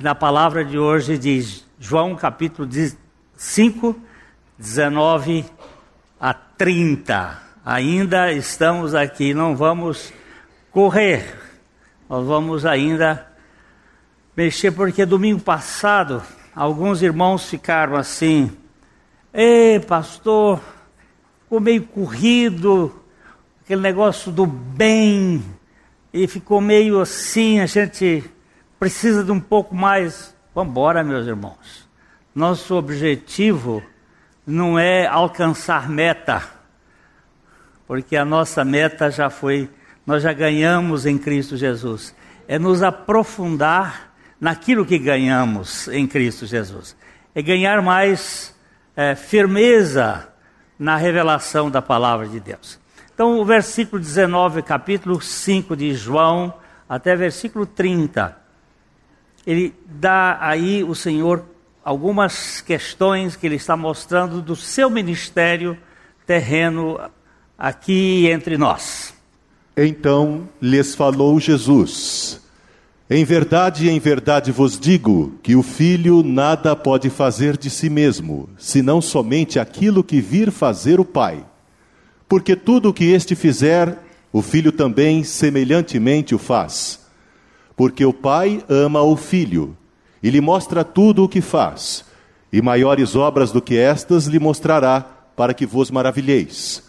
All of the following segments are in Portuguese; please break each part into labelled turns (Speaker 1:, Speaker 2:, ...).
Speaker 1: e na palavra de hoje diz João capítulo 5, 19 a 30. Ainda estamos aqui, não vamos correr, nós vamos ainda mexer, porque domingo passado alguns irmãos ficaram assim, ei pastor, ficou meio corrido, aquele negócio do bem, e ficou meio assim, a gente precisa de um pouco mais. Vamos embora, meus irmãos. Nosso objetivo não é alcançar meta, porque a nossa meta já foi, nós já ganhamos em Cristo Jesus. É nos aprofundar naquilo que ganhamos em Cristo Jesus. É ganhar mais é, firmeza na revelação da palavra de Deus. Então, o versículo 19, capítulo 5 de João, até versículo 30, ele dá aí o Senhor algumas questões que ele está mostrando do seu ministério terreno aqui entre nós.
Speaker 2: Então lhes falou Jesus: Em verdade, em verdade vos digo que o filho nada pode fazer de si mesmo, senão somente aquilo que vir fazer o Pai porque tudo o que este fizer, o filho também semelhantemente o faz. Porque o pai ama o filho e lhe mostra tudo o que faz, e maiores obras do que estas lhe mostrará, para que vos maravilheis.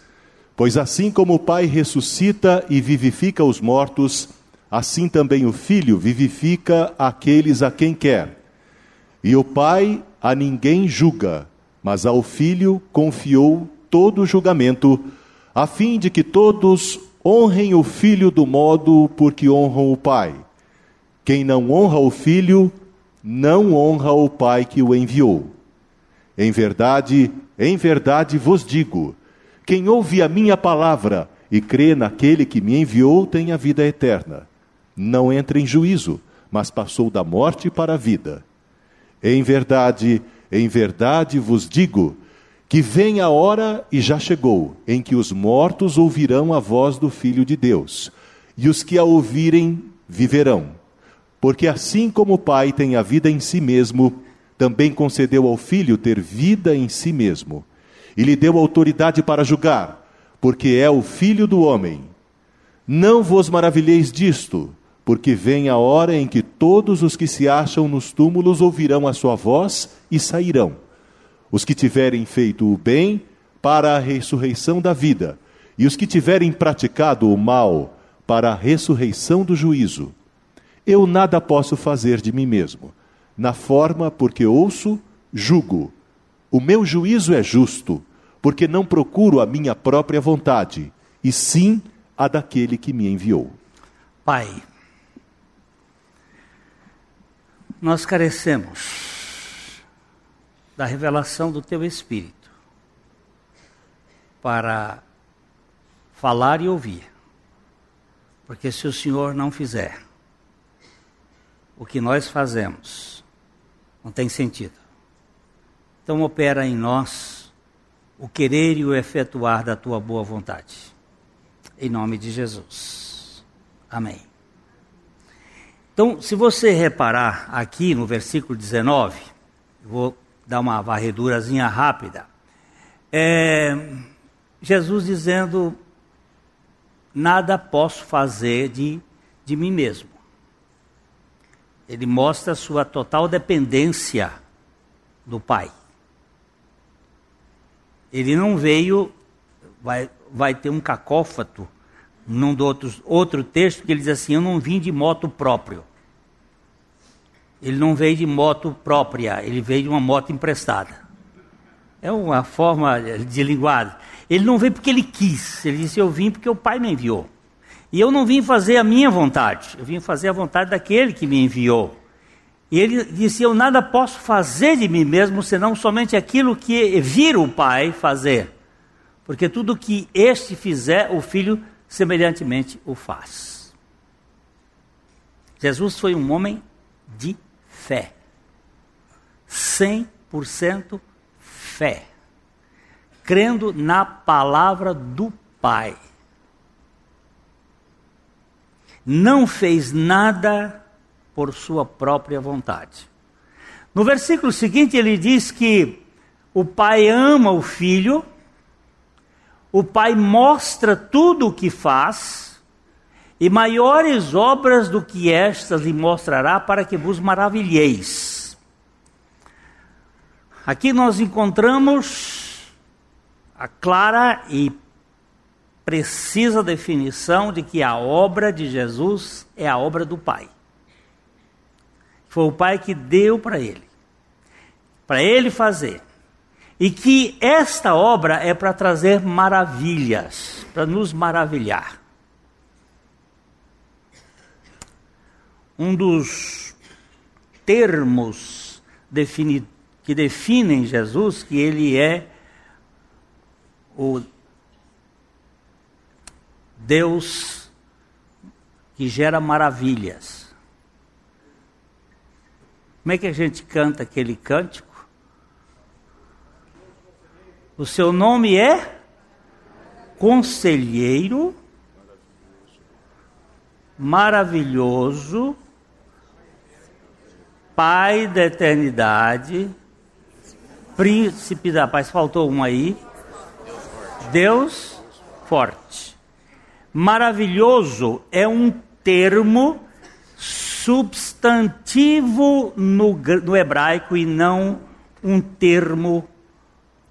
Speaker 2: Pois assim como o pai ressuscita e vivifica os mortos, assim também o filho vivifica aqueles a quem quer. E o pai a ninguém julga, mas ao filho confiou todo o julgamento a fim de que todos honrem o filho do modo por que honram o pai. Quem não honra o filho, não honra o pai que o enviou. Em verdade, em verdade vos digo: quem ouve a minha palavra e crê naquele que me enviou tem a vida eterna. Não entra em juízo, mas passou da morte para a vida. Em verdade, em verdade vos digo: que vem a hora, e já chegou, em que os mortos ouvirão a voz do Filho de Deus, e os que a ouvirem viverão. Porque assim como o Pai tem a vida em si mesmo, também concedeu ao Filho ter vida em si mesmo, e lhe deu autoridade para julgar, porque é o Filho do homem. Não vos maravilheis disto, porque vem a hora em que todos os que se acham nos túmulos ouvirão a sua voz e sairão os que tiverem feito o bem para a ressurreição da vida, e os que tiverem praticado o mal para a ressurreição do juízo. Eu nada posso fazer de mim mesmo. Na forma porque ouço, julgo. O meu juízo é justo, porque não procuro a minha própria vontade, e sim a daquele que me enviou.
Speaker 1: Pai, nós carecemos da revelação do teu Espírito para falar e ouvir. Porque se o Senhor não fizer o que nós fazemos, não tem sentido. Então opera em nós o querer e o efetuar da tua boa vontade. Em nome de Jesus. Amém. Então, se você reparar aqui no versículo 19, vou dar uma varredurazinha rápida. É, Jesus dizendo: Nada posso fazer de, de mim mesmo. Ele mostra sua total dependência do Pai. Ele não veio, vai, vai ter um cacófato num do outro, outro texto que ele diz assim: Eu não vim de moto próprio. Ele não veio de moto própria, ele veio de uma moto emprestada. É uma forma de linguagem. Ele não veio porque ele quis, ele disse: Eu vim porque o Pai me enviou. E eu não vim fazer a minha vontade, eu vim fazer a vontade daquele que me enviou. E ele disse: Eu nada posso fazer de mim mesmo, senão somente aquilo que vira o Pai fazer. Porque tudo que este fizer, o Filho semelhantemente o faz. Jesus foi um homem de fé. 100% fé. Crendo na palavra do Pai. Não fez nada por sua própria vontade. No versículo seguinte, ele diz que o pai ama o filho, o pai mostra tudo o que faz, e maiores obras do que estas lhe mostrará para que vos maravilheis. Aqui nós encontramos a clara e precisa definição de que a obra de Jesus é a obra do Pai. Foi o Pai que deu para ele, para ele fazer. E que esta obra é para trazer maravilhas, para nos maravilhar. Um dos termos defini que definem Jesus, que ele é o Deus que gera maravilhas. Como é que a gente canta aquele cântico? O seu nome é Conselheiro Maravilhoso, Pai da Eternidade, Príncipe da Paz. Faltou um aí. Deus forte. Maravilhoso é um termo substantivo no, no hebraico e não um termo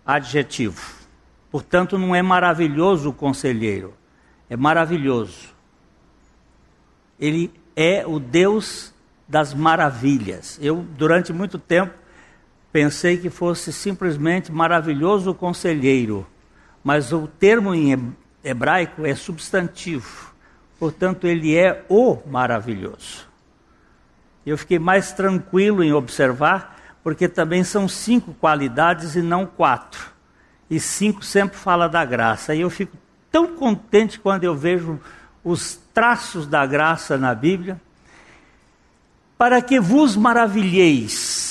Speaker 1: adjetivo. Portanto, não é maravilhoso o conselheiro, é maravilhoso. Ele é o Deus das maravilhas. Eu, durante muito tempo, pensei que fosse simplesmente maravilhoso o conselheiro, mas o termo em hebraico é substantivo, portanto, ele é o maravilhoso. Eu fiquei mais tranquilo em observar, porque também são cinco qualidades e não quatro. E cinco sempre fala da graça. E eu fico tão contente quando eu vejo os traços da graça na Bíblia. Para que vos maravilheis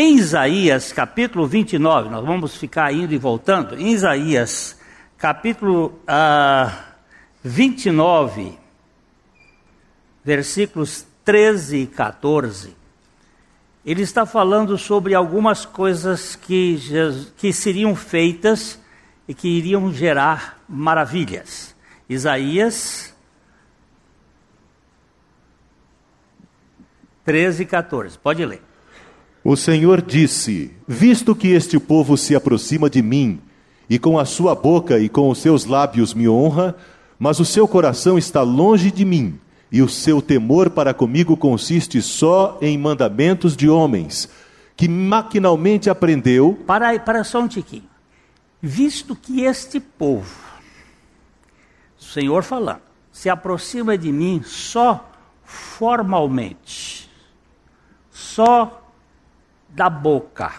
Speaker 1: Em Isaías capítulo 29, nós vamos ficar indo e voltando. Em Isaías capítulo uh, ah, 29, versículos 13 e 14, ele está falando sobre algumas coisas que, que seriam feitas e que iriam gerar maravilhas. Isaías 13 e 14, pode ler.
Speaker 2: O Senhor disse: Visto que este povo se aproxima de mim, e com a sua boca e com os seus lábios me honra, mas o seu coração está longe de mim, e o seu temor para comigo consiste só em mandamentos de homens, que maquinalmente aprendeu.
Speaker 1: Para para só um tiquinho. Visto que este povo, o Senhor falando, se aproxima de mim só formalmente, só da boca,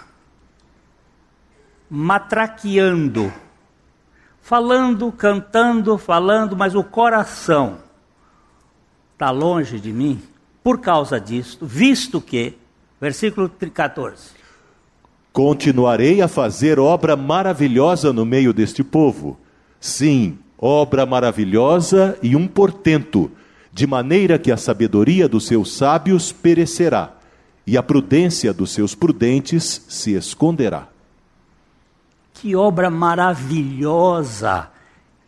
Speaker 1: matraqueando, falando, cantando, falando, mas o coração está longe de mim por causa disto, visto que, versículo 14:
Speaker 2: Continuarei a fazer obra maravilhosa no meio deste povo. Sim, obra maravilhosa e um portento, de maneira que a sabedoria dos seus sábios perecerá e a prudência dos seus prudentes se esconderá.
Speaker 1: Que obra maravilhosa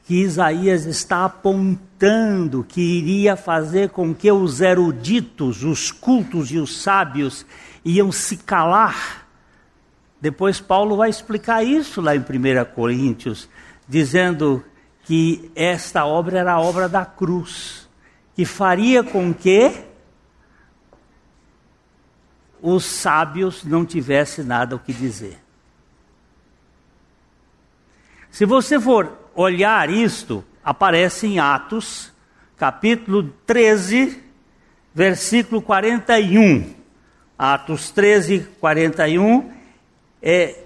Speaker 1: que Isaías está apontando que iria fazer com que os eruditos, os cultos e os sábios iam se calar. Depois Paulo vai explicar isso lá em 1 Coríntios, dizendo que esta obra era a obra da cruz, que faria com que os sábios não tivessem nada o que dizer. Se você for olhar isto, aparece em Atos, capítulo 13, versículo 41. Atos 13, 41 é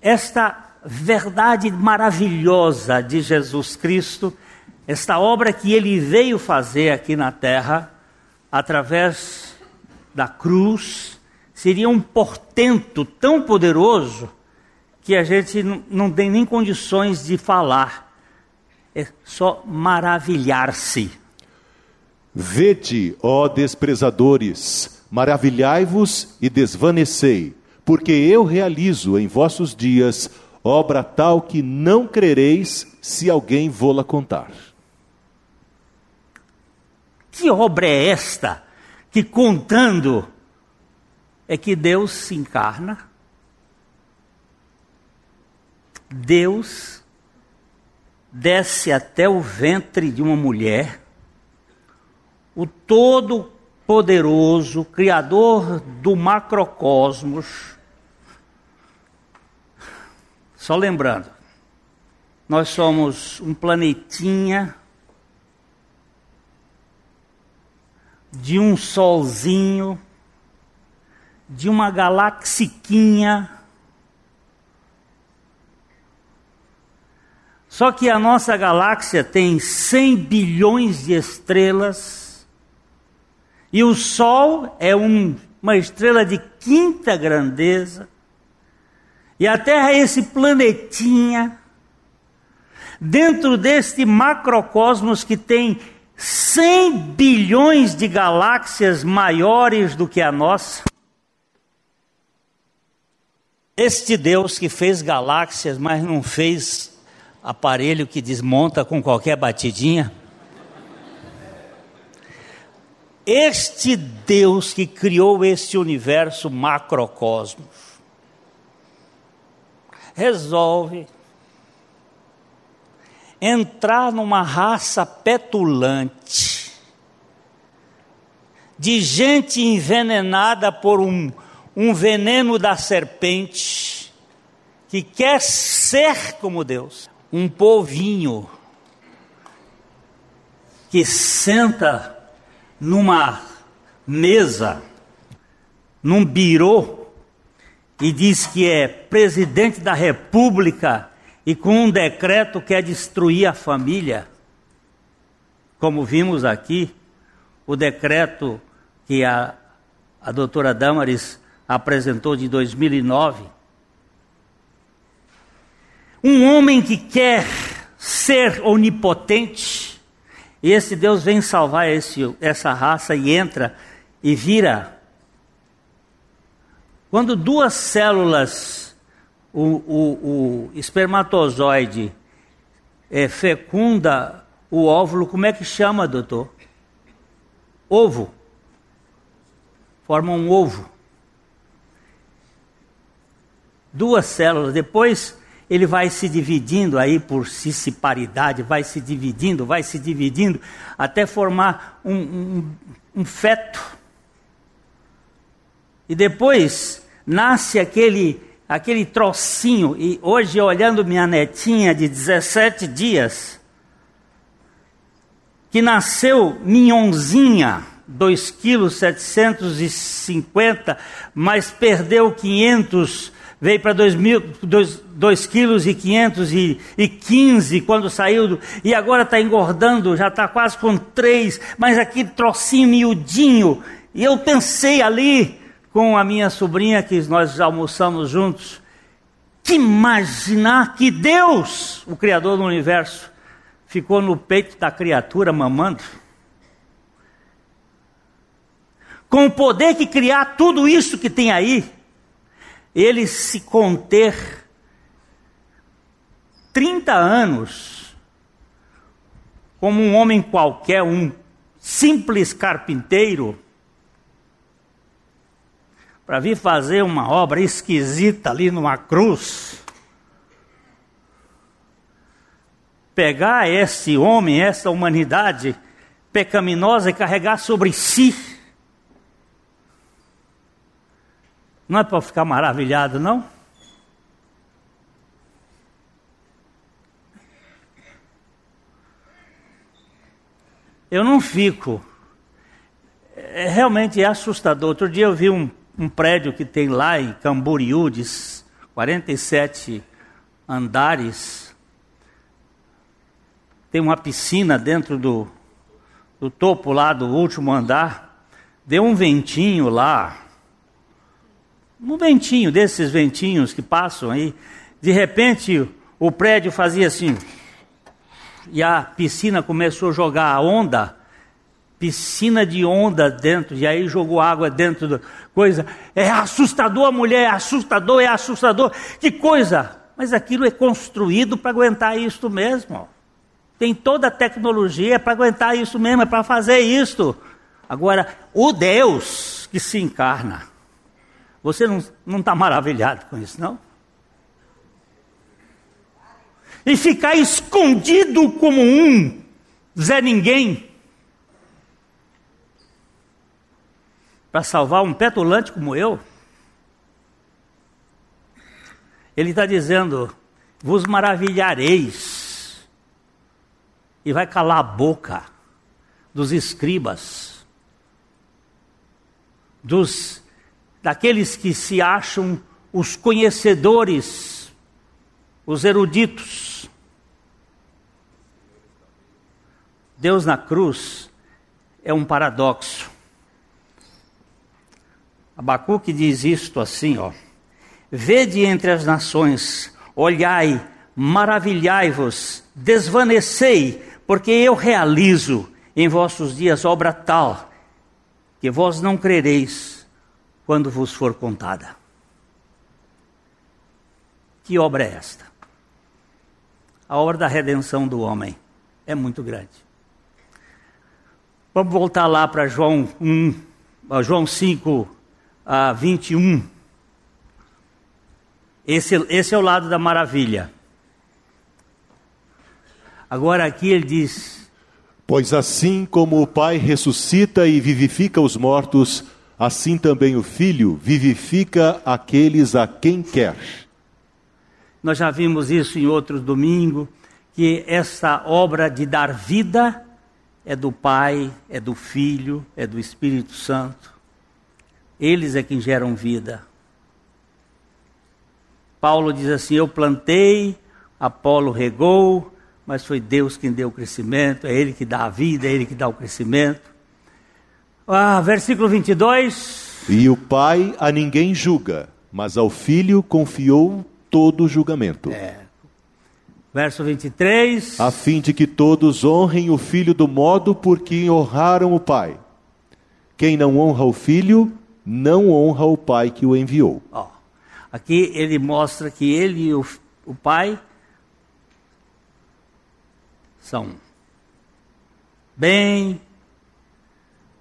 Speaker 1: esta verdade maravilhosa de Jesus Cristo, esta obra que ele veio fazer aqui na terra, através da cruz, seria um portento tão poderoso que a gente não tem nem condições de falar. É só maravilhar-se
Speaker 2: Vede, ó desprezadores, maravilhai-vos e desvanecei, porque eu realizo em vossos dias obra tal que não crereis se alguém vô-la contar.
Speaker 1: Que obra é esta que contando é que Deus se encarna? Deus desce até o ventre de uma mulher, o Todo-Poderoso, Criador do macrocosmos. Só lembrando, nós somos um planetinha de um solzinho, de uma galaxiquinha Só que a nossa galáxia tem 100 bilhões de estrelas e o Sol é um, uma estrela de quinta grandeza. E a Terra é esse planetinha dentro deste macrocosmos que tem 100 bilhões de galáxias maiores do que a nossa. Este Deus que fez galáxias, mas não fez aparelho que desmonta com qualquer batidinha. Este Deus que criou este universo macrocosmos resolve entrar numa raça petulante de gente envenenada por um, um veneno da serpente que quer ser como Deus um povinho que senta numa mesa, num birô, e diz que é presidente da república e com um decreto quer destruir a família. Como vimos aqui, o decreto que a, a doutora Damaris apresentou de 2009, um homem que quer ser onipotente, e esse Deus vem salvar esse, essa raça e entra e vira. Quando duas células, o, o, o espermatozoide é, fecunda o óvulo, como é que chama, doutor? Ovo. Forma um ovo. Duas células. Depois ele vai se dividindo aí por cissiparidade, vai se dividindo, vai se dividindo, até formar um, um, um feto. E depois nasce aquele, aquele trocinho, e hoje olhando minha netinha de 17 dias, que nasceu minhonzinha, 2 quilos 750, mas perdeu 500 veio para 2 quilos e 515 quando saiu, do, e agora está engordando, já está quase com 3, mas aqui trocinho miudinho. E eu pensei ali com a minha sobrinha, que nós almoçamos juntos, que imaginar que Deus, o Criador do universo, ficou no peito da criatura mamando. Com o poder que criar tudo isso que tem aí, ele se conter 30 anos como um homem qualquer, um simples carpinteiro, para vir fazer uma obra esquisita ali numa cruz. Pegar esse homem, essa humanidade pecaminosa e carregar sobre si Não é para ficar maravilhado, não? Eu não fico. É, realmente é assustador. Outro dia eu vi um, um prédio que tem lá em Camboriú, de 47 andares. Tem uma piscina dentro do, do topo lá do último andar. Deu um ventinho lá, um ventinho, desses ventinhos que passam aí, de repente o prédio fazia assim, e a piscina começou a jogar a onda, piscina de onda dentro, e aí jogou água dentro da coisa. É assustador a mulher, é assustador, é assustador. Que coisa! Mas aquilo é construído para aguentar isso mesmo. Tem toda a tecnologia para aguentar isso mesmo, é para fazer isso. Agora, o Deus que se encarna, você não está maravilhado com isso, não? E ficar escondido como um Zé Ninguém para salvar um petulante como eu? Ele está dizendo: vos maravilhareis, e vai calar a boca dos escribas, dos daqueles que se acham os conhecedores, os eruditos. Deus na cruz é um paradoxo. Abacuque diz isto assim, ó. Vede entre as nações, olhai, maravilhai-vos, desvanecei, porque eu realizo em vossos dias obra tal, que vós não crereis quando vos for contada. Que obra é esta? A obra da redenção do homem é muito grande. Vamos voltar lá para João 1, João 5, a 21. Esse, esse é o lado da maravilha. Agora aqui ele diz:
Speaker 2: Pois assim como o Pai ressuscita e vivifica os mortos, assim também o Filho vivifica aqueles a quem quer.
Speaker 1: Nós já vimos isso em outro domingo, que essa obra de dar vida é do Pai, é do Filho, é do Espírito Santo. Eles é quem geram vida. Paulo diz assim: Eu plantei, Apolo regou, mas foi Deus quem deu o crescimento, é Ele que dá a vida, é Ele que dá o crescimento. Ah, versículo 22.
Speaker 2: E o Pai a ninguém julga, mas ao Filho confiou todo o julgamento.
Speaker 1: É. Verso 23.
Speaker 2: A fim de que todos honrem o Filho do modo por que honraram o Pai. Quem não honra o Filho, não honra o Pai que o enviou.
Speaker 1: Ó, aqui ele mostra que ele e o, o Pai são bem,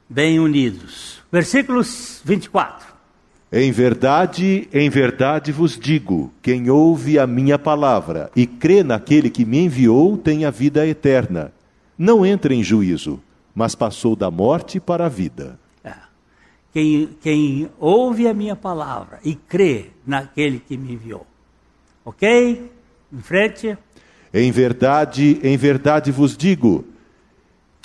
Speaker 1: bem unidos. Versículos 24.
Speaker 2: Em verdade, em verdade vos digo: quem ouve a minha palavra e crê naquele que me enviou tem a vida eterna. Não entra em juízo, mas passou da morte para a vida.
Speaker 1: Quem, quem ouve a minha palavra e crê naquele que me enviou. Ok? Em frente.
Speaker 2: Em verdade, em verdade vos digo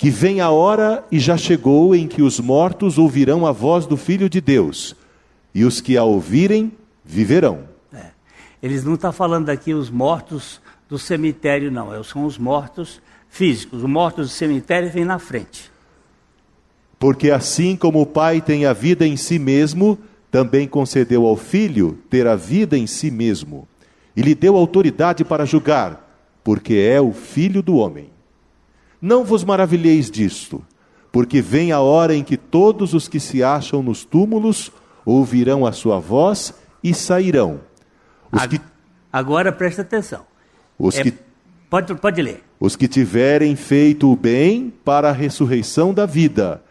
Speaker 2: que vem a hora e já chegou em que os mortos ouvirão a voz do Filho de Deus, e os que a ouvirem viverão.
Speaker 1: É. Eles não estão tá falando aqui os mortos do cemitério, não. São os mortos físicos. Os mortos do cemitério vêm na frente.
Speaker 2: Porque assim como o Pai tem a vida em si mesmo, também concedeu ao Filho ter a vida em si mesmo. E lhe deu autoridade para julgar, porque é o Filho do homem. Não vos maravilheis disto, porque vem a hora em que todos os que se acham nos túmulos ouvirão a sua voz e sairão.
Speaker 1: Os que... Agora presta atenção.
Speaker 2: Os é... que...
Speaker 1: pode, pode ler.
Speaker 2: Os que tiverem feito o bem para a ressurreição da vida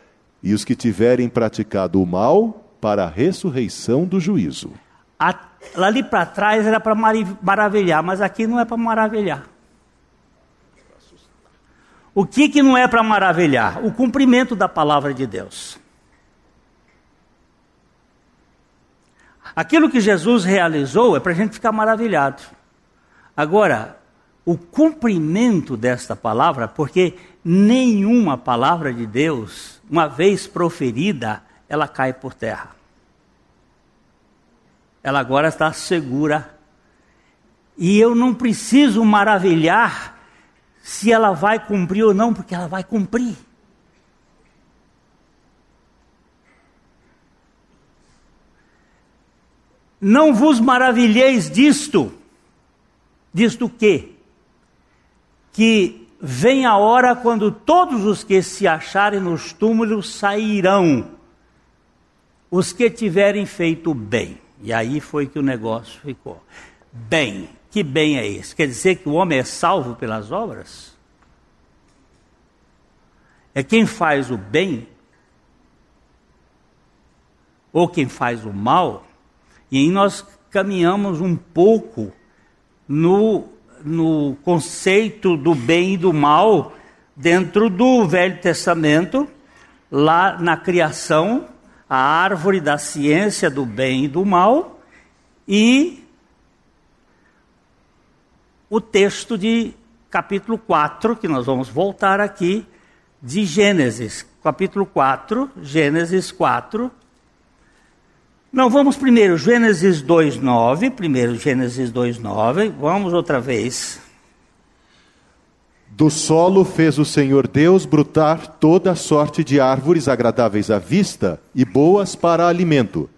Speaker 2: e os que tiverem praticado o mal para a ressurreição do juízo.
Speaker 1: A, ali para trás era para maravilhar, mas aqui não é para maravilhar. O que, que não é para maravilhar? O cumprimento da palavra de Deus. Aquilo que Jesus realizou é para a gente ficar maravilhado. Agora, o cumprimento desta palavra, porque nenhuma palavra de Deus, uma vez proferida, ela cai por terra. Ela agora está segura. E eu não preciso maravilhar se ela vai cumprir ou não, porque ela vai cumprir. Não vos maravilheis disto. Disto o quê? Que vem a hora quando todos os que se acharem nos túmulos sairão, os que tiverem feito bem. E aí foi que o negócio ficou. Bem, que bem é esse? Quer dizer que o homem é salvo pelas obras? É quem faz o bem ou quem faz o mal? E aí nós caminhamos um pouco no, no conceito do bem e do mal dentro do Velho Testamento, lá na criação, a árvore da ciência do bem e do mal, e o texto de capítulo 4, que nós vamos voltar aqui, de Gênesis, capítulo 4, Gênesis 4, não, vamos primeiro, Gênesis 2,9. Primeiro, Gênesis 2,9. Vamos outra vez.
Speaker 2: Do solo fez o Senhor Deus brotar toda sorte de árvores agradáveis à vista e boas para alimento,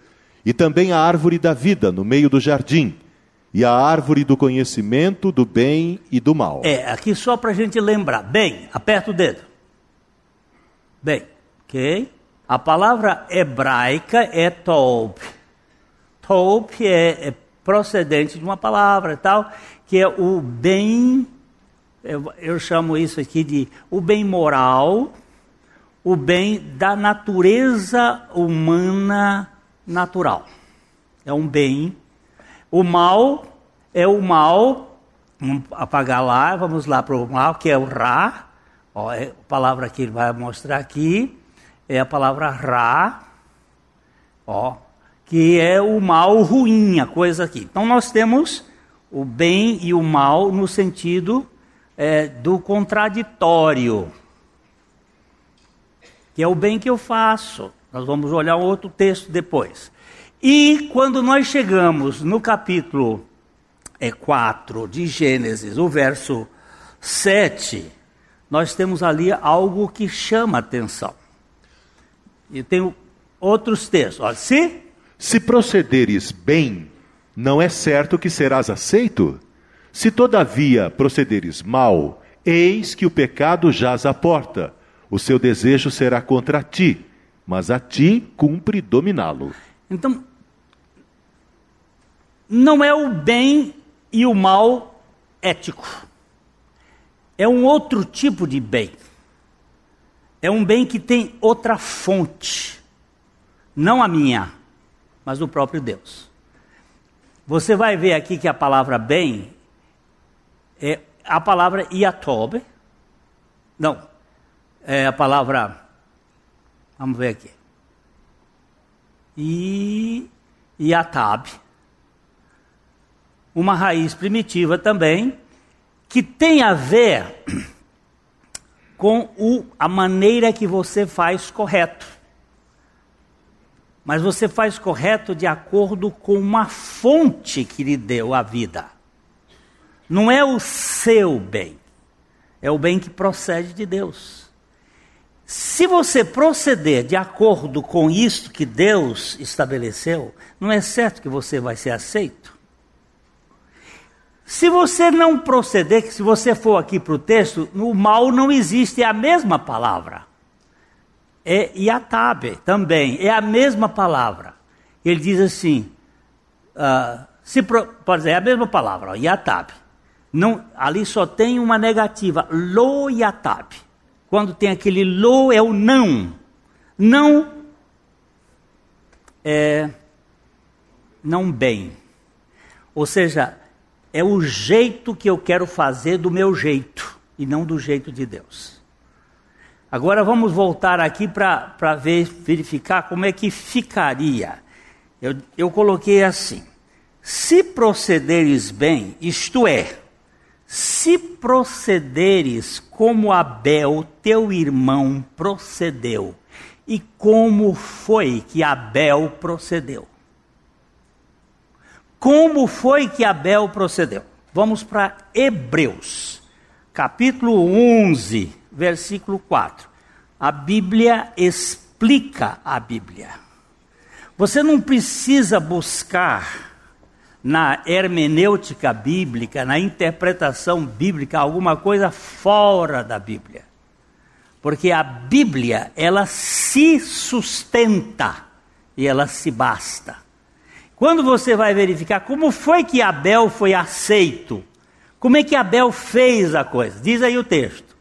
Speaker 2: e também a árvore da vida no meio do jardim, e a árvore do conhecimento do bem e do mal.
Speaker 1: É, aqui só para a gente lembrar. Bem, aperta o dedo. Bem, ok? A palavra hebraica é tob. Tob é, é procedente de uma palavra tal, que é o bem, eu, eu chamo isso aqui de o bem moral, o bem da natureza humana natural. É um bem. O mal é o mal, vamos apagar lá, vamos lá para o mal, que é o Ra, ó, é a palavra que ele vai mostrar aqui é a palavra ra, ó, que é o mal ruim, a coisa aqui. Então nós temos o bem e o mal no sentido é, do contraditório, que é o bem que eu faço. Nós vamos olhar outro texto depois. E quando nós chegamos no capítulo é, 4 de Gênesis, o verso 7, nós temos ali algo que chama atenção. E tem outros textos. Olha, se
Speaker 2: se procederes bem, não é certo que serás aceito? Se todavia procederes mal, eis que o pecado jaz à porta. O seu desejo será contra ti, mas a ti cumpre dominá-lo.
Speaker 1: Então, não é o bem e o mal ético. É um outro tipo de bem. É um bem que tem outra fonte, não a minha, mas o próprio Deus. Você vai ver aqui que a palavra bem é a palavra iatob, não, é a palavra, vamos ver aqui, I, iatab, uma raiz primitiva também, que tem a ver com o, a maneira que você faz correto. Mas você faz correto de acordo com uma fonte que lhe deu a vida. Não é o seu bem, é o bem que procede de Deus. Se você proceder de acordo com isto que Deus estabeleceu, não é certo que você vai ser aceito. Se você não proceder, se você for aqui para o texto, no mal não existe, é a mesma palavra. É Yatab também, é a mesma palavra. Ele diz assim, uh, se pro, pode dizer, é a mesma palavra, ó, Yatab. Não, ali só tem uma negativa, lo Yatab. Quando tem aquele lo é o não. Não é não bem. Ou seja, é o jeito que eu quero fazer do meu jeito e não do jeito de Deus. Agora vamos voltar aqui para verificar como é que ficaria. Eu, eu coloquei assim: se procederes bem, isto é, se procederes como Abel, teu irmão, procedeu, e como foi que Abel procedeu? Como foi que Abel procedeu? Vamos para Hebreus, capítulo 11, versículo 4. A Bíblia explica a Bíblia. Você não precisa buscar na hermenêutica bíblica, na interpretação bíblica, alguma coisa fora da Bíblia. Porque a Bíblia, ela se sustenta e ela se basta. Quando você vai verificar como foi que Abel foi aceito, como é que Abel fez a coisa? Diz aí o texto.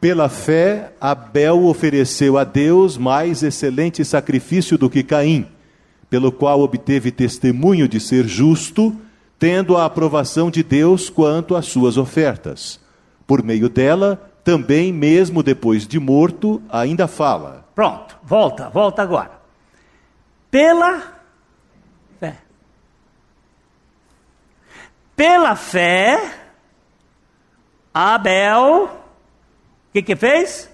Speaker 2: Pela fé, Abel ofereceu a Deus mais excelente sacrifício do que Caim pelo qual obteve testemunho de ser justo, tendo a aprovação de Deus quanto às suas ofertas. Por meio dela, também, mesmo depois de morto, ainda fala.
Speaker 1: Pronto, volta, volta agora. Pela fé. Pela fé, Abel, o que que fez?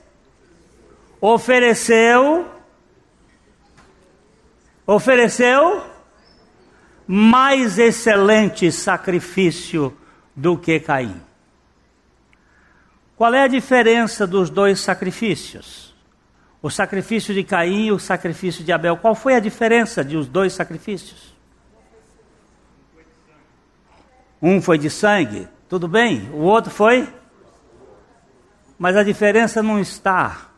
Speaker 1: Ofereceu ofereceu mais excelente sacrifício do que Caim. Qual é a diferença dos dois sacrifícios? O sacrifício de Caim e o sacrifício de Abel. Qual foi a diferença de os dois sacrifícios? Um foi de sangue, tudo bem. O outro foi. Mas a diferença não está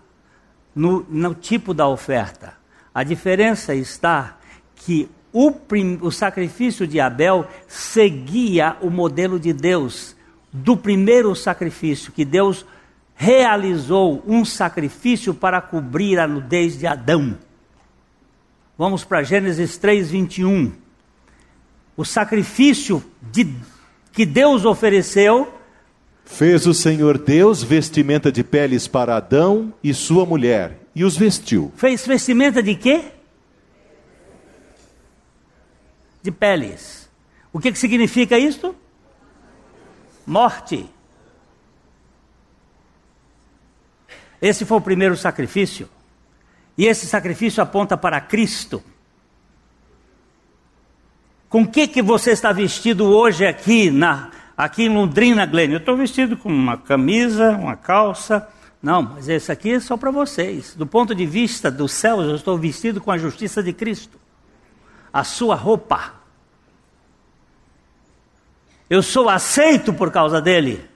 Speaker 1: no, no tipo da oferta. A diferença está que o, prim, o sacrifício de Abel seguia o modelo de Deus, do primeiro sacrifício, que Deus realizou um sacrifício para cobrir a nudez de Adão. Vamos para Gênesis 3, 21. O sacrifício de, que Deus ofereceu.
Speaker 2: Fez o Senhor Deus vestimenta de peles para Adão e sua mulher, e os vestiu.
Speaker 1: Fez vestimenta de quê? De peles. O que, que significa isto? Morte. Esse foi o primeiro sacrifício. E esse sacrifício aponta para Cristo. Com que que você está vestido hoje aqui na aqui em Londrina, Glenn? Eu estou vestido com uma camisa, uma calça, não, mas esse aqui é só para vocês. Do ponto de vista dos céus, eu estou vestido com a justiça de Cristo. A sua roupa. Eu sou aceito por causa dele.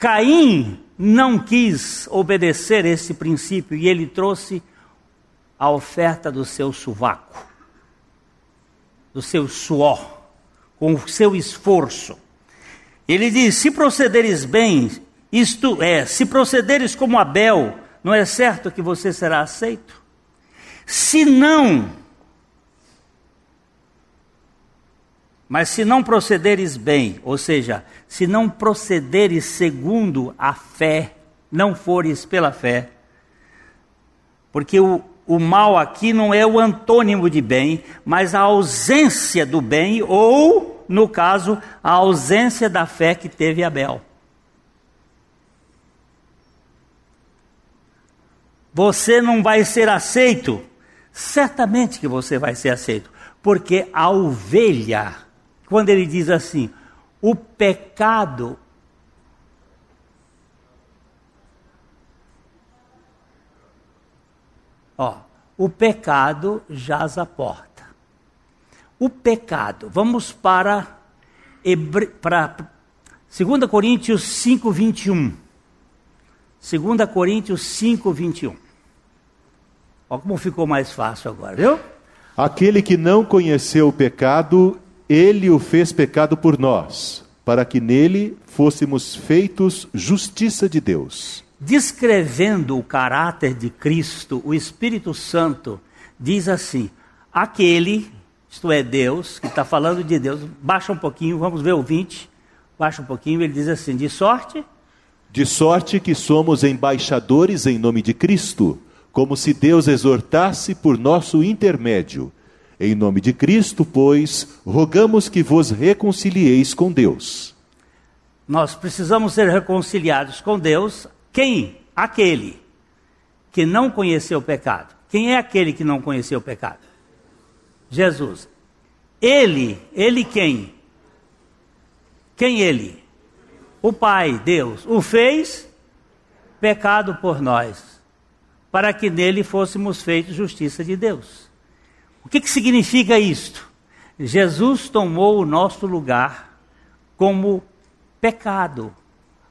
Speaker 1: Caim não quis obedecer esse princípio e ele trouxe a oferta do seu sovaco, do seu suor, com o seu esforço. Ele diz: se procederes bem, isto é, se procederes como Abel, não é certo que você será aceito? Se não, mas se não procederes bem, ou seja, se não procederes segundo a fé, não fores pela fé, porque o, o mal aqui não é o antônimo de bem, mas a ausência do bem, ou, no caso, a ausência da fé que teve Abel. você não vai ser aceito. Certamente que você vai ser aceito, porque a ovelha, quando ele diz assim, o pecado Ó, o pecado jaz a porta. O pecado, vamos para, para 2 Coríntios 5, 21. 2 Coríntios 5, 21. Olha como ficou mais fácil agora, viu?
Speaker 2: Aquele que não conheceu o pecado, ele o fez pecado por nós, para que nele fôssemos feitos justiça de Deus.
Speaker 1: Descrevendo o caráter de Cristo, o Espírito Santo diz assim: aquele, isto é Deus, que está falando de Deus, baixa um pouquinho, vamos ver o 20, baixa um pouquinho, ele diz assim: de sorte
Speaker 2: de sorte que somos embaixadores em nome de Cristo, como se Deus exortasse por nosso intermédio. Em nome de Cristo, pois, rogamos que vos reconcilieis com Deus.
Speaker 1: Nós precisamos ser reconciliados com Deus. Quem? Aquele que não conheceu o pecado. Quem é aquele que não conheceu o pecado? Jesus. Ele, ele quem? Quem ele? o Pai, Deus, o fez pecado por nós, para que nele fôssemos feitos justiça de Deus. O que, que significa isto? Jesus tomou o nosso lugar como pecado,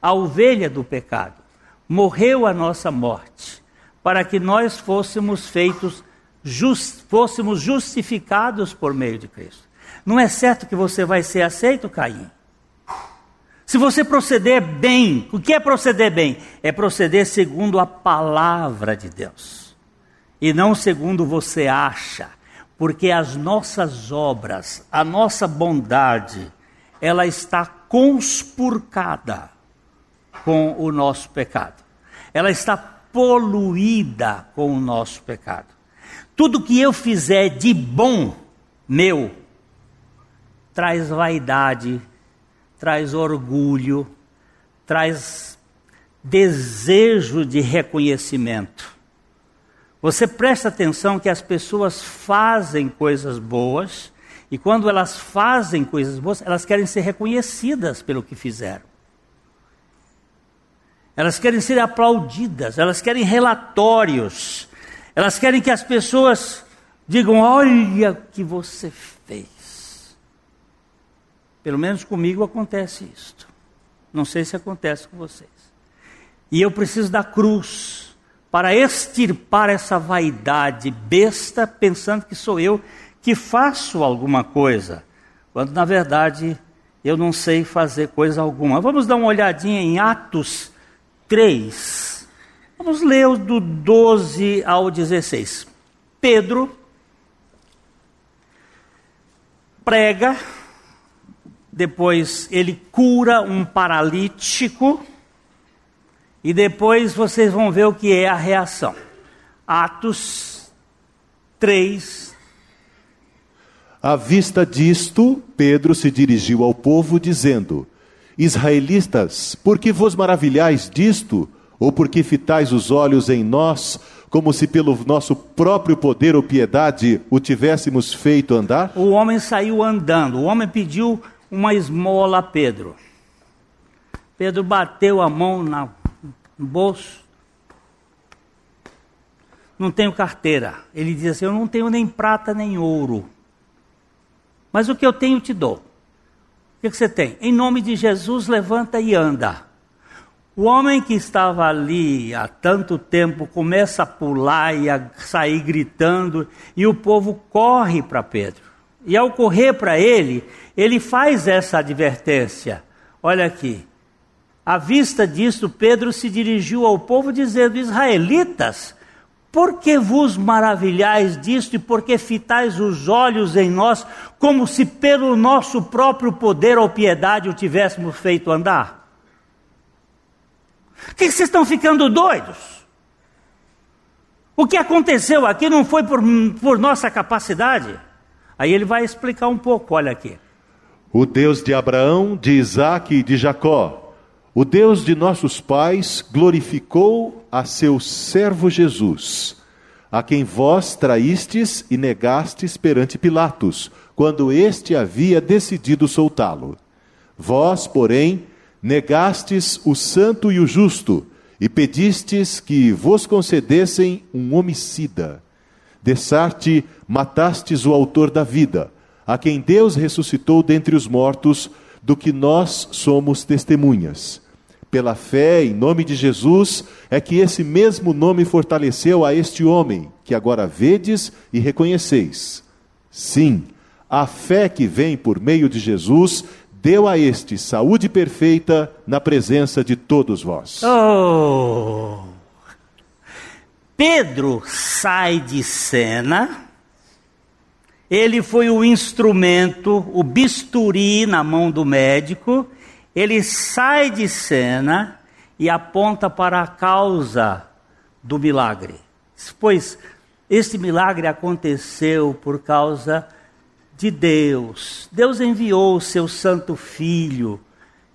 Speaker 1: a ovelha do pecado. Morreu a nossa morte, para que nós fôssemos feitos, just, fôssemos justificados por meio de Cristo. Não é certo que você vai ser aceito, Caim? Se você proceder bem, o que é proceder bem? É proceder segundo a palavra de Deus. E não segundo você acha. Porque as nossas obras, a nossa bondade, ela está conspurcada com o nosso pecado. Ela está poluída com o nosso pecado. Tudo que eu fizer de bom meu traz vaidade traz orgulho, traz desejo de reconhecimento. Você presta atenção que as pessoas fazem coisas boas e quando elas fazem coisas boas, elas querem ser reconhecidas pelo que fizeram. Elas querem ser aplaudidas, elas querem relatórios, elas querem que as pessoas digam: olha o que você fez. Pelo menos comigo acontece isto. Não sei se acontece com vocês. E eu preciso da cruz para extirpar essa vaidade besta, pensando que sou eu que faço alguma coisa, quando na verdade eu não sei fazer coisa alguma. Vamos dar uma olhadinha em Atos 3. Vamos ler do 12 ao 16. Pedro prega depois ele cura um paralítico, e depois vocês vão ver o que é a reação. Atos 3.
Speaker 2: À vista disto, Pedro se dirigiu ao povo, dizendo: Israelitas, por que vos maravilhais disto? Ou porque fitais os olhos em nós, como se pelo nosso próprio poder ou piedade o tivéssemos feito andar?
Speaker 1: O homem saiu andando, o homem pediu uma esmola a Pedro. Pedro bateu a mão na, bolso. Não tenho carteira. Ele diz assim: Eu não tenho nem prata nem ouro. Mas o que eu tenho te dou. O que você tem? Em nome de Jesus, levanta e anda. O homem que estava ali há tanto tempo começa a pular e a sair gritando, e o povo corre para Pedro. E ao correr para ele, ele faz essa advertência. Olha aqui. À vista disto, Pedro se dirigiu ao povo, dizendo: Israelitas, por que vos maravilhais disto e por que fitais os olhos em nós, como se pelo nosso próprio poder ou piedade o tivéssemos feito andar? Que vocês estão ficando doidos? O que aconteceu aqui não foi por, por nossa capacidade. Aí ele vai explicar um pouco, olha aqui.
Speaker 2: O Deus de Abraão, de Isaque e de Jacó, o Deus de nossos pais, glorificou a seu servo Jesus, a quem vós traístes e negastes perante Pilatos, quando este havia decidido soltá-lo. Vós, porém, negastes o santo e o justo, e pedistes que vos concedessem um homicida. Dessarte matastes o autor da vida, a quem Deus ressuscitou dentre os mortos, do que nós somos testemunhas. Pela fé em nome de Jesus, é que esse mesmo nome fortaleceu a este homem, que agora vedes e reconheceis. Sim, a fé que vem por meio de Jesus deu a este saúde perfeita na presença de todos vós.
Speaker 1: Oh! Pedro sai de cena, ele foi o instrumento, o bisturi na mão do médico, ele sai de cena e aponta para a causa do milagre. Pois este milagre aconteceu por causa de Deus. Deus enviou o seu santo filho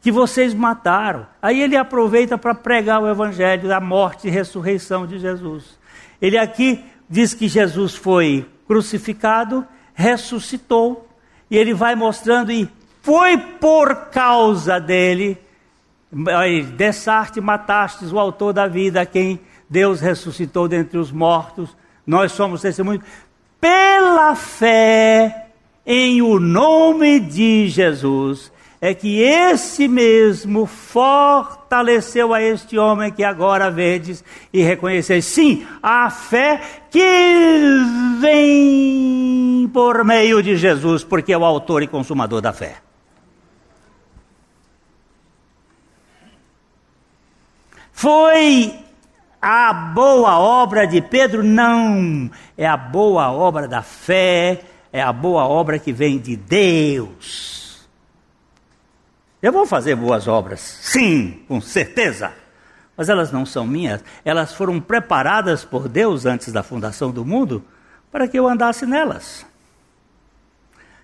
Speaker 1: que vocês mataram. Aí ele aproveita para pregar o evangelho da morte e ressurreição de Jesus. Ele aqui diz que Jesus foi crucificado, ressuscitou, e ele vai mostrando e foi por causa dele, dessarte matastes o autor da vida, a quem Deus ressuscitou dentre os mortos, nós somos testemunhos. pela fé em o nome de Jesus, é que esse mesmo fortaleceu a este homem que agora vedes e reconheceis. Sim, a fé que vem por meio de Jesus, porque é o autor e consumador da fé. Foi a boa obra de Pedro? Não, é a boa obra da fé, é a boa obra que vem de Deus. Eu vou fazer boas obras, sim, com certeza, mas elas não são minhas, elas foram preparadas por Deus antes da fundação do mundo para que eu andasse nelas.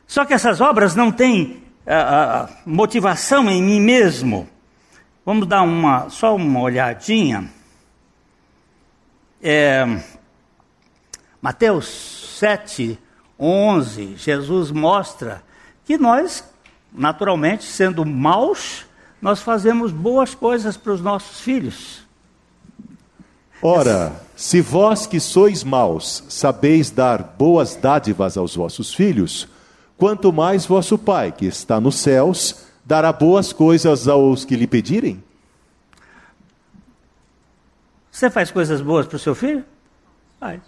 Speaker 1: Só que essas obras não têm uh, uh, motivação em mim mesmo. Vamos dar uma, só uma olhadinha. É, Mateus 7, 11, Jesus mostra que nós, naturalmente, sendo maus, nós fazemos boas coisas para os nossos filhos.
Speaker 2: Ora, se vós que sois maus sabeis dar boas dádivas aos vossos filhos, quanto mais vosso Pai, que está nos céus, dará boas coisas aos que lhe pedirem?
Speaker 1: Você faz coisas boas para o seu filho? Faz.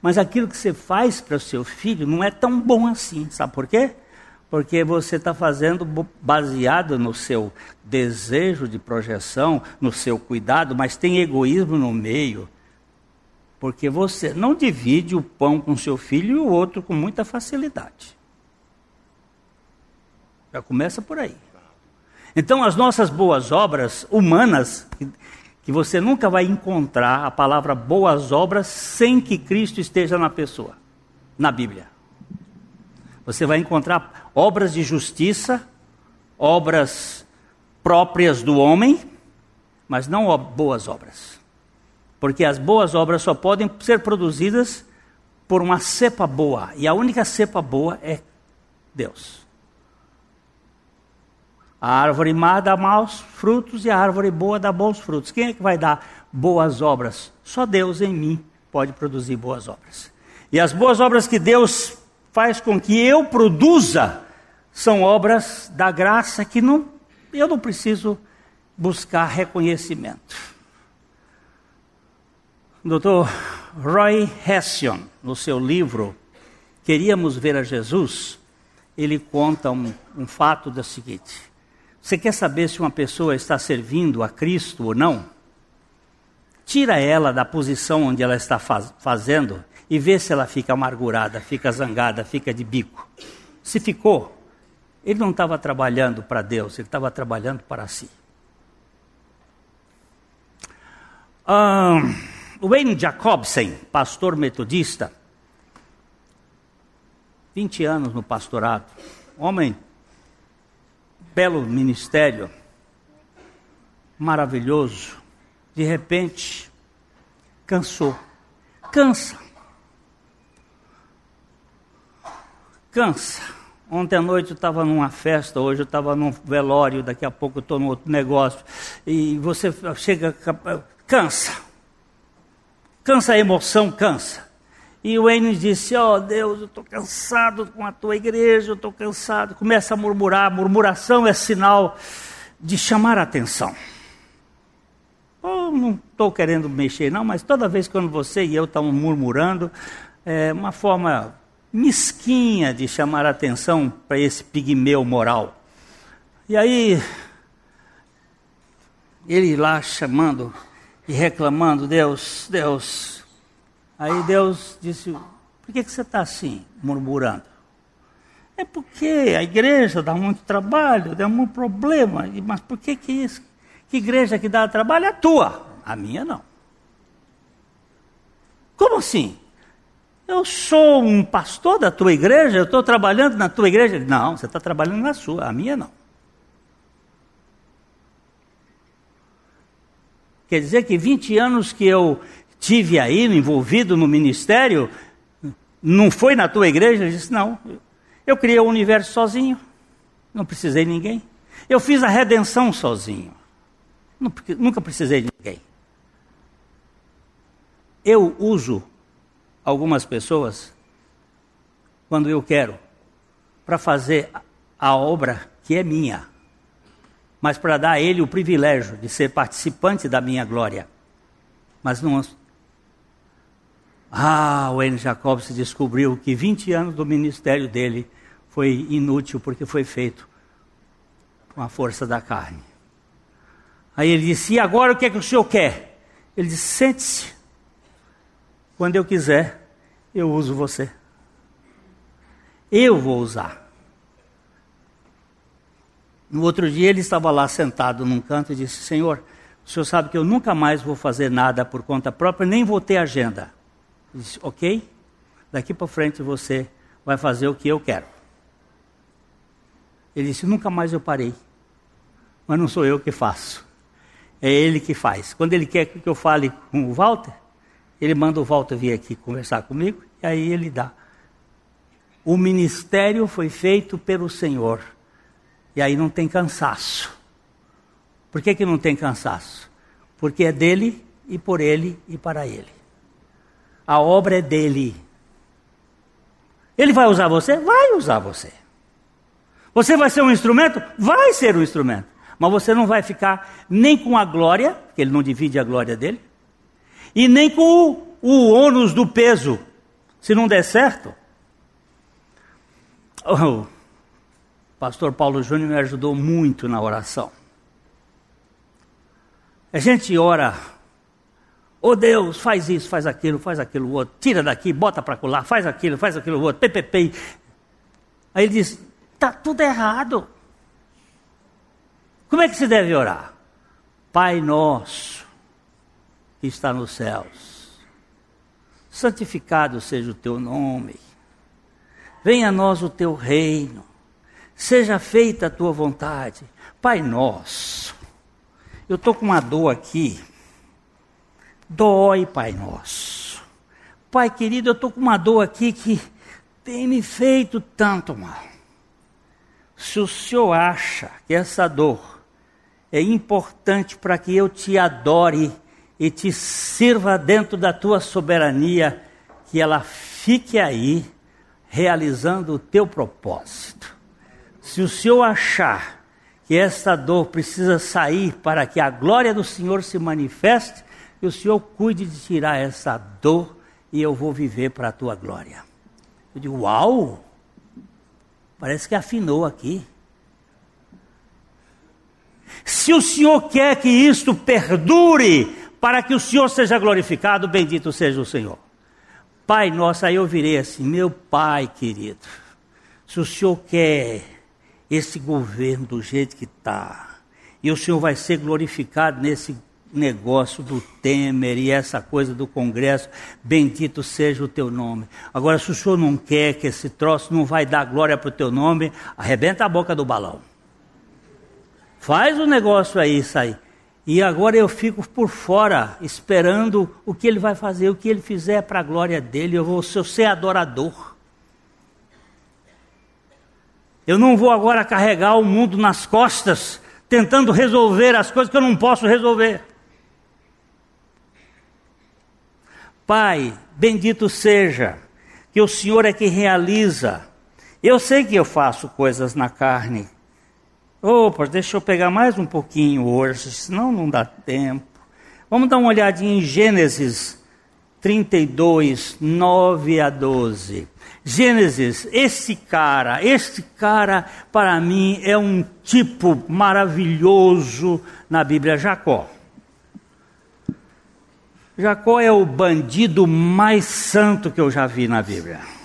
Speaker 1: Mas aquilo que você faz para o seu filho não é tão bom assim. Sabe por quê? Porque você está fazendo baseado no seu desejo de projeção, no seu cuidado, mas tem egoísmo no meio. Porque você não divide o pão com seu filho e o outro com muita facilidade. Já começa por aí. Então, as nossas boas obras humanas, que você nunca vai encontrar a palavra boas obras sem que Cristo esteja na pessoa, na Bíblia. Você vai encontrar obras de justiça, obras próprias do homem, mas não boas obras. Porque as boas obras só podem ser produzidas por uma cepa boa, e a única cepa boa é Deus. A árvore má dá maus frutos e a árvore boa dá bons frutos. Quem é que vai dar boas obras? Só Deus em mim pode produzir boas obras. E as boas obras que Deus faz com que eu produza são obras da graça que não, eu não preciso buscar reconhecimento. Dr. Roy Hession, no seu livro Queríamos Ver a Jesus, ele conta um, um fato da seguinte: você quer saber se uma pessoa está servindo a Cristo ou não? Tira ela da posição onde ela está faz, fazendo e vê se ela fica amargurada, fica zangada, fica de bico. Se ficou, ele não estava trabalhando para Deus, ele estava trabalhando para si. Um, Wayne Jacobsen, pastor metodista, 20 anos no pastorado, homem belo ministério, maravilhoso, de repente cansou. Cansa. Cansa. Ontem à noite eu estava numa festa, hoje eu estava num velório, daqui a pouco eu estou num outro negócio. E você chega, cansa. Cansa a emoção, cansa. E o Enes disse: Ó oh, Deus, eu estou cansado com a tua igreja, eu estou cansado. Começa a murmurar. Murmuração é sinal de chamar a atenção. Eu não estou querendo mexer, não, mas toda vez quando você e eu estamos murmurando, é uma forma mesquinha de chamar a atenção para esse pigmeu moral. E aí, ele lá chamando e reclamando: Deus, Deus, Aí Deus disse: Por que, que você está assim, murmurando? É porque a igreja dá muito trabalho, dá muito problema. Mas por que, que isso? Que igreja que dá trabalho é a tua, a minha não. Como assim? Eu sou um pastor da tua igreja, eu estou trabalhando na tua igreja. Não, você está trabalhando na sua, a minha não. Quer dizer que 20 anos que eu tive aí envolvido no ministério, não foi na tua igreja? Ele disse: Não, eu criei o universo sozinho, não precisei de ninguém. Eu fiz a redenção sozinho, nunca precisei de ninguém. Eu uso algumas pessoas quando eu quero, para fazer a obra que é minha, mas para dar a ele o privilégio de ser participante da minha glória. Mas não. Ah, o N. Jacobs descobriu que 20 anos do ministério dele foi inútil porque foi feito com a força da carne. Aí ele disse: E agora o que é que o senhor quer? Ele disse: Sente-se. Quando eu quiser, eu uso você. Eu vou usar. No outro dia ele estava lá sentado num canto e disse: Senhor, o senhor sabe que eu nunca mais vou fazer nada por conta própria, nem vou ter agenda. Eu disse: Ok, daqui para frente você vai fazer o que eu quero. Ele disse: Nunca mais eu parei. Mas não sou eu que faço. É ele que faz. Quando ele quer que eu fale com o Walter, ele manda o Walter vir aqui conversar comigo, e aí ele dá. O ministério foi feito pelo Senhor. E aí não tem cansaço. Por que, que não tem cansaço? Porque é dele e por ele e para ele. A obra é dele. Ele vai usar você? Vai usar você. Você vai ser um instrumento? Vai ser um instrumento. Mas você não vai ficar nem com a glória, porque ele não divide a glória dele, e nem com o, o ônus do peso. Se não der certo. Oh, pastor Paulo Júnior me ajudou muito na oração. A gente ora, oh Deus, faz isso, faz aquilo, faz aquilo outro, tira daqui, bota para colar, faz aquilo, faz aquilo outro, ppp. Aí ele diz: está tudo errado. Como é que se deve orar? Pai nosso, que está nos céus, santificado seja o teu nome, venha a nós o teu reino seja feita a tua vontade. Pai nosso, eu estou com uma dor aqui. Dói, Pai nosso. Pai querido, eu estou com uma dor aqui que tem me feito tanto mal. Se o Senhor acha que essa dor é importante para que eu te adore e te sirva dentro da tua soberania, que ela fique aí realizando o teu propósito. Se o Senhor achar que esta dor precisa sair para que a glória do Senhor se manifeste, que o Senhor cuide de tirar essa dor e eu vou viver para a tua glória. Eu digo, uau! Parece que afinou aqui. Se o Senhor quer que isto perdure, para que o Senhor seja glorificado, bendito seja o Senhor. Pai nosso, aí eu virei assim, meu Pai querido, se o Senhor quer esse governo do jeito que está. E o Senhor vai ser glorificado nesse negócio do Temer e essa coisa do Congresso. Bendito seja o teu nome. Agora, se o Senhor não quer que esse troço não vai dar glória para o teu nome, arrebenta a boca do balão. Faz o negócio aí sair. E agora eu fico por fora, esperando o que ele vai fazer, o que ele fizer para a glória dele. Eu vou ser adorador. Eu não vou agora carregar o mundo nas costas, tentando resolver as coisas que eu não posso resolver. Pai, bendito seja, que o Senhor é que realiza. Eu sei que eu faço coisas na carne. Opa, deixa eu pegar mais um pouquinho hoje, senão não dá tempo. Vamos dar uma olhadinha em Gênesis 32, 9 a 12. Gênesis, esse cara, este cara para mim é um tipo maravilhoso na Bíblia, Jacó. Jacó é o bandido mais santo que eu já vi na Bíblia.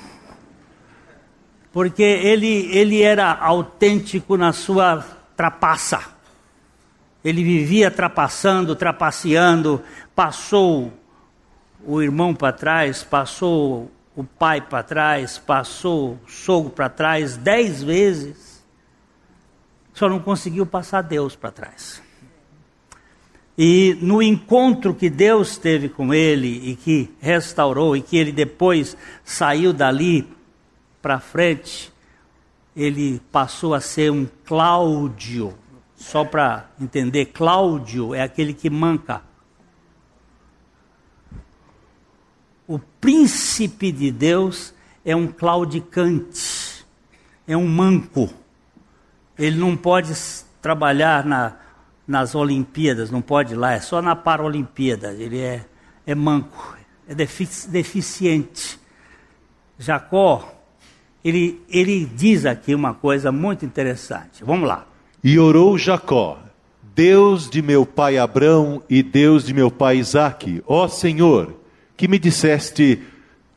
Speaker 1: Porque ele, ele era autêntico na sua trapaça. Ele vivia trapaçando, trapaceando, passou o irmão para trás, passou o pai para trás, passou o sogro para trás dez vezes, só não conseguiu passar Deus para trás. E no encontro que Deus teve com ele e que restaurou, e que ele depois saiu dali para frente, ele passou a ser um Cláudio. Só para entender, Cláudio é aquele que manca. o príncipe de Deus é um claudicante, é um manco. Ele não pode trabalhar na, nas Olimpíadas, não pode ir lá, é só na Paralimpíada. Ele é, é manco, é defici deficiente. Jacó, ele, ele diz aqui uma coisa muito interessante. Vamos lá.
Speaker 2: E orou Jacó, Deus de meu pai Abrão e Deus de meu pai Isaque, ó Senhor, que me disseste: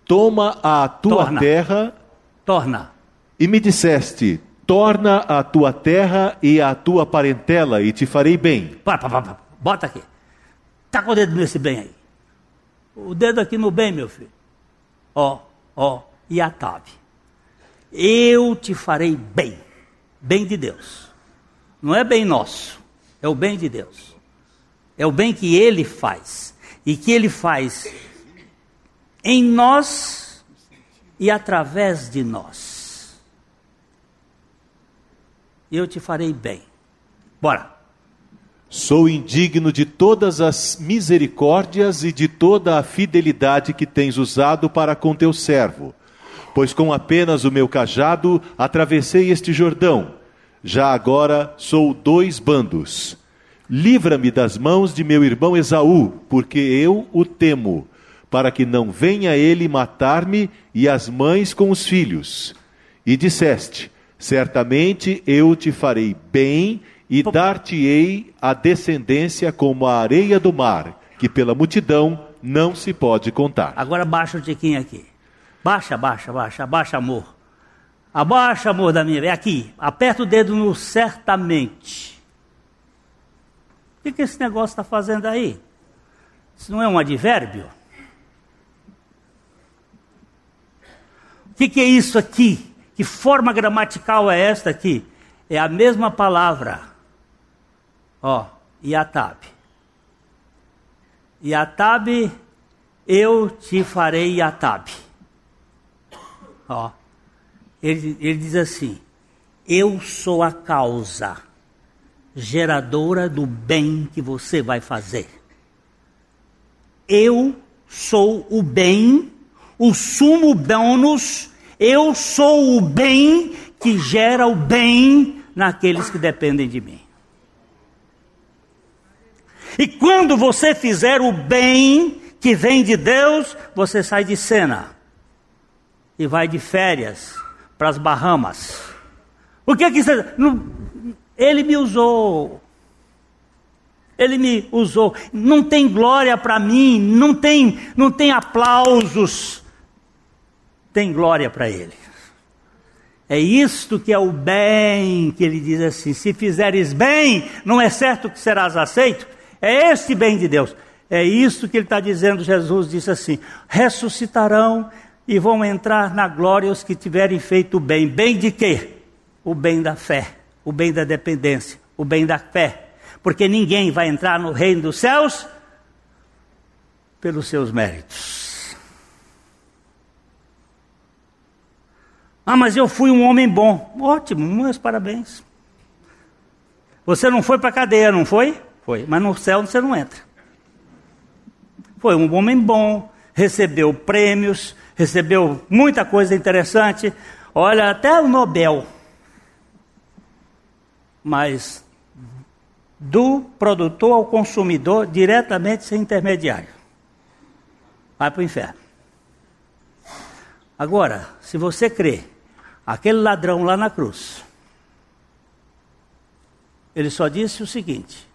Speaker 2: Toma a tua
Speaker 1: Torna.
Speaker 2: terra.
Speaker 1: Torna.
Speaker 2: E me disseste: Torna a tua terra e a tua parentela, e te farei bem.
Speaker 1: Bota aqui. Tá com o dedo nesse bem aí. O dedo aqui no bem, meu filho. Ó, ó, e a Tabe. Eu te farei bem. Bem de Deus. Não é bem nosso, é o bem de Deus. É o bem que Ele faz. E que Ele faz em nós e através de nós. Eu te farei bem. Bora.
Speaker 2: Sou indigno de todas as misericórdias e de toda a fidelidade que tens usado para com teu servo, pois com apenas o meu cajado atravessei este Jordão. Já agora sou dois bandos. Livra-me das mãos de meu irmão Esaú, porque eu o temo, para que não venha ele matar-me e as mães com os filhos. E disseste: Certamente eu te farei bem e dar-te-ei a descendência como a areia do mar, que pela multidão não se pode contar.
Speaker 1: Agora baixa o tiquinho aqui. Baixa, baixa, baixa, abaixa, amor. Abaixa, amor da minha. É aqui. Aperta o dedo no certamente. O que, que esse negócio está fazendo aí? Isso não é um advérbio? O que, que é isso aqui? Que forma gramatical é esta aqui? É a mesma palavra. Ó, Iatab. Iatab, eu te farei Iatab. Ó, ele, ele diz assim: Eu sou a causa geradora do bem que você vai fazer. Eu sou o bem, o sumo bônus, eu sou o bem que gera o bem naqueles que dependem de mim. E quando você fizer o bem que vem de Deus, você sai de cena e vai de férias para as Bahamas. O que é que. Ele me usou. Ele me usou. Não tem glória para mim, não tem, não tem aplausos. Tem glória para ele. É isto que é o bem, que ele diz assim: se fizeres bem, não é certo que serás aceito? É este bem de Deus. É isso que ele está dizendo. Jesus disse assim: ressuscitarão e vão entrar na glória os que tiverem feito o bem. Bem de quê? O bem da fé, o bem da dependência, o bem da fé. Porque ninguém vai entrar no reino dos céus pelos seus méritos. Ah, mas eu fui um homem bom. Ótimo, meus parabéns. Você não foi para a cadeia, não foi? Foi. Mas no céu você não entra. Foi um homem bom, recebeu prêmios, recebeu muita coisa interessante, olha, até o Nobel. Mas do produtor ao consumidor, diretamente sem intermediário. Vai para o inferno. Agora, se você crê, aquele ladrão lá na cruz, ele só disse o seguinte: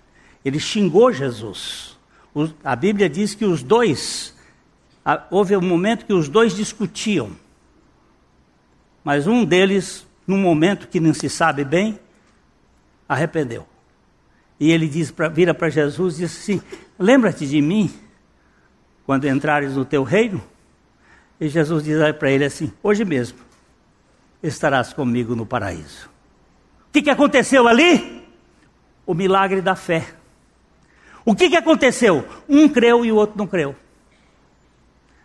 Speaker 1: ele xingou Jesus. A Bíblia diz que os dois houve um momento que os dois discutiam. Mas um deles, num momento que não se sabe bem, arrependeu. E ele diz pra, vira para Jesus e diz assim: Lembra-te de mim quando entrares no teu reino? E Jesus diz para ele assim: Hoje mesmo estarás comigo no paraíso. O que, que aconteceu ali? O milagre da fé. O que, que aconteceu? Um creu e o outro não creu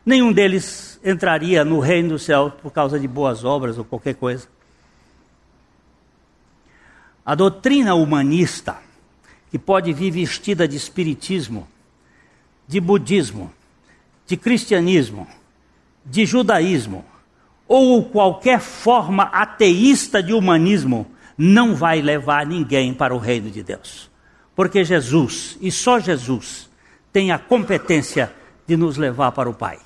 Speaker 1: nenhum deles entraria no reino do céu por causa de boas obras ou qualquer coisa. A doutrina humanista, que pode vir vestida de espiritismo, de budismo, de cristianismo, de judaísmo ou qualquer forma ateísta de humanismo não vai levar ninguém para o reino de Deus. Porque Jesus, e só Jesus, tem a competência de nos levar para o Pai.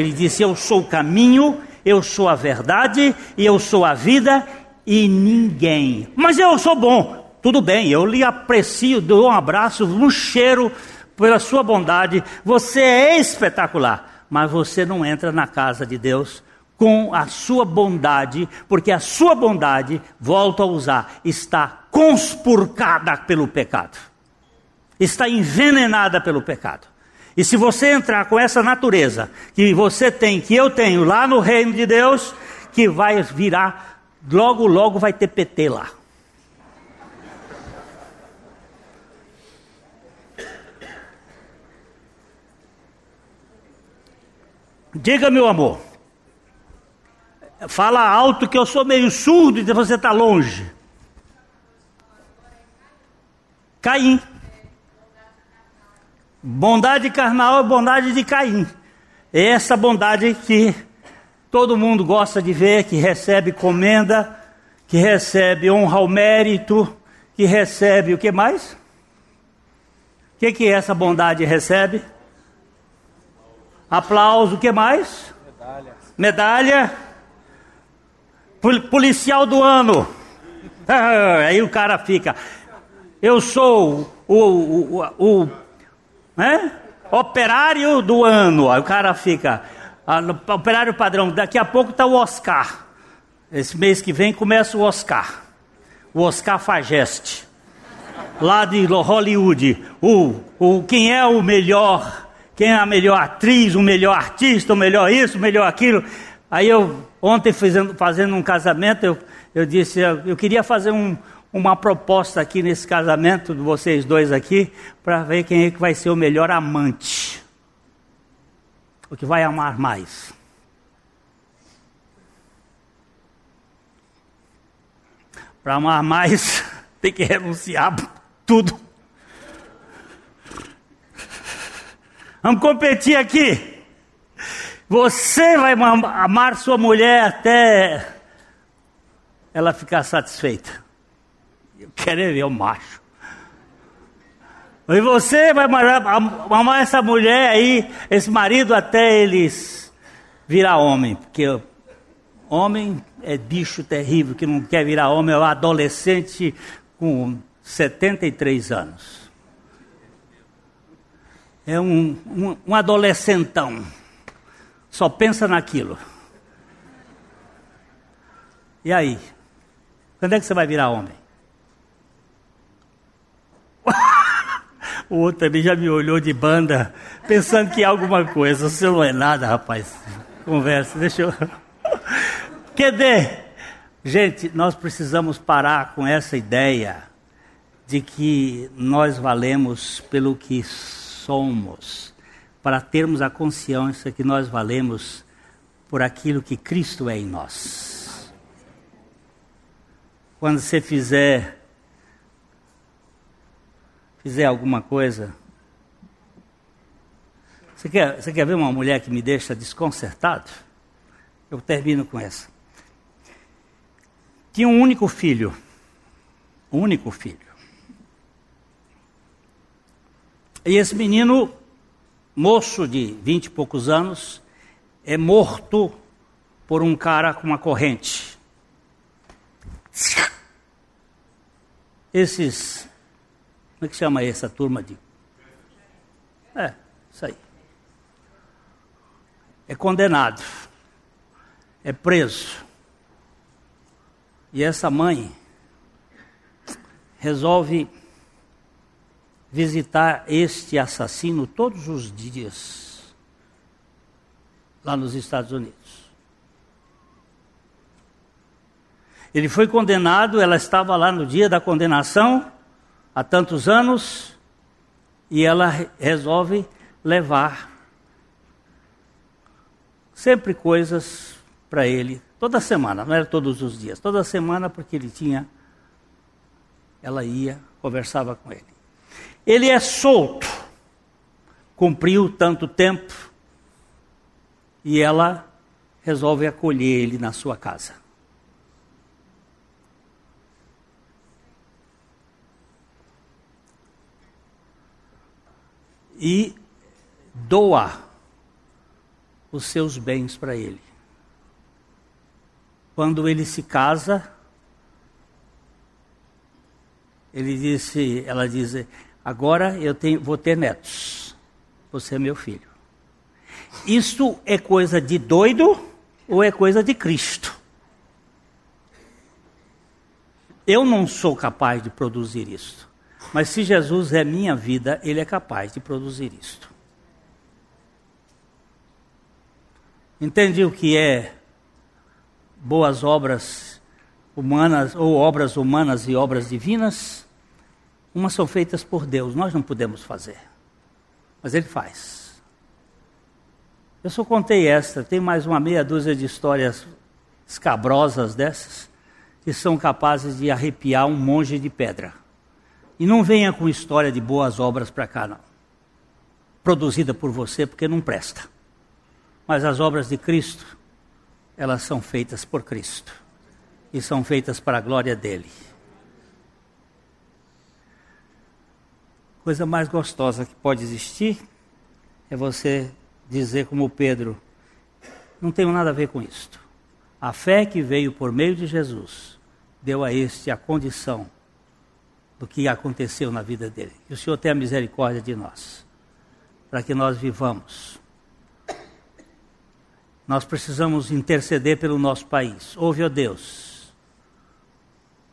Speaker 1: Ele disse: Eu sou o caminho, eu sou a verdade e eu sou a vida, e ninguém. Mas eu sou bom. Tudo bem, eu lhe aprecio, dou um abraço, um cheiro pela sua bondade. Você é espetacular, mas você não entra na casa de Deus com a sua bondade, porque a sua bondade, volto a usar, está conspurcada pelo pecado, está envenenada pelo pecado. E se você entrar com essa natureza que você tem, que eu tenho lá no reino de Deus, que vai virar, logo, logo vai ter PT lá. Diga, meu amor. Fala alto que eu sou meio surdo e você está longe. Caim. Bondade carnal é bondade de Caim. É essa bondade que todo mundo gosta de ver, que recebe comenda, que recebe honra ao mérito, que recebe o que mais? O que, que essa bondade recebe? Aplauso, o que mais? Medalha. Medalha policial do ano. Aí o cara fica, eu sou o, o, o, o né? operário do ano. Aí o cara fica, operário padrão, daqui a pouco está o Oscar. Esse mês que vem começa o Oscar. O Oscar Fageste. Lá de Hollywood. O, o, quem é o melhor? Quem é a melhor atriz, o melhor artista, o melhor isso, o melhor aquilo. Aí eu, ontem fazendo, fazendo um casamento, eu, eu disse, eu, eu queria fazer um, uma proposta aqui nesse casamento de vocês dois aqui, para ver quem é que vai ser o melhor amante. O que vai amar mais. Para amar mais, tem que renunciar tudo. Vamos competir aqui. Você vai amar sua mulher até ela ficar satisfeita. Eu quero ver o macho. E você vai amar essa mulher aí, esse marido, até eles virar homem. Porque homem é bicho terrível que não quer virar homem, é um adolescente com 73 anos. É um, um, um adolescentão só pensa naquilo. E aí? Quando é que você vai virar homem? o outro também já me olhou de banda, pensando que é alguma coisa. Você não é nada, rapaz. Conversa, deixa eu. Quer gente, nós precisamos parar com essa ideia de que nós valemos pelo que somos para termos a consciência que nós valemos por aquilo que Cristo é em nós. Quando você fizer fizer alguma coisa, você quer, você quer ver uma mulher que me deixa desconcertado? Eu termino com essa. Tinha um único filho, um único filho. E esse menino moço de vinte e poucos anos, é morto por um cara com uma corrente. Esses. Como é que chama essa turma de. É, isso aí. É condenado. É preso. E essa mãe resolve visitar este assassino todos os dias, lá nos Estados Unidos. Ele foi condenado, ela estava lá no dia da condenação, há tantos anos, e ela resolve levar sempre coisas para ele, toda semana, não era todos os dias, toda semana, porque ele tinha, ela ia, conversava com ele. Ele é solto, cumpriu tanto tempo, e ela resolve acolher ele na sua casa. E doa os seus bens para ele. Quando ele se casa, ele disse, ela diz, agora eu tenho, vou ter netos. Você é meu filho. Isso é coisa de doido ou é coisa de Cristo? Eu não sou capaz de produzir isso. Mas se Jesus é minha vida, ele é capaz de produzir isto. Entende o que é boas obras humanas ou obras humanas e obras divinas? Umas são feitas por Deus, nós não podemos fazer. Mas ele faz. Eu só contei esta, tem mais uma meia dúzia de histórias escabrosas dessas que são capazes de arrepiar um monge de pedra. E não venha com história de boas obras para cá, não. Produzida por você, porque não presta. Mas as obras de Cristo, elas são feitas por Cristo. E são feitas para a glória dele. Coisa mais gostosa que pode existir é você dizer como Pedro, não tenho nada a ver com isto. A fé que veio por meio de Jesus deu a este a condição do que aconteceu na vida dele. Que o Senhor tenha misericórdia de nós, para que nós vivamos nós precisamos interceder pelo nosso país. Ouve, ó Deus,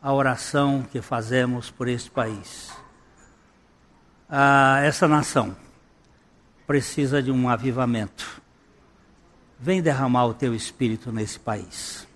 Speaker 1: a oração que fazemos por este país. Ah, essa nação precisa de um avivamento. Vem derramar o teu espírito nesse país.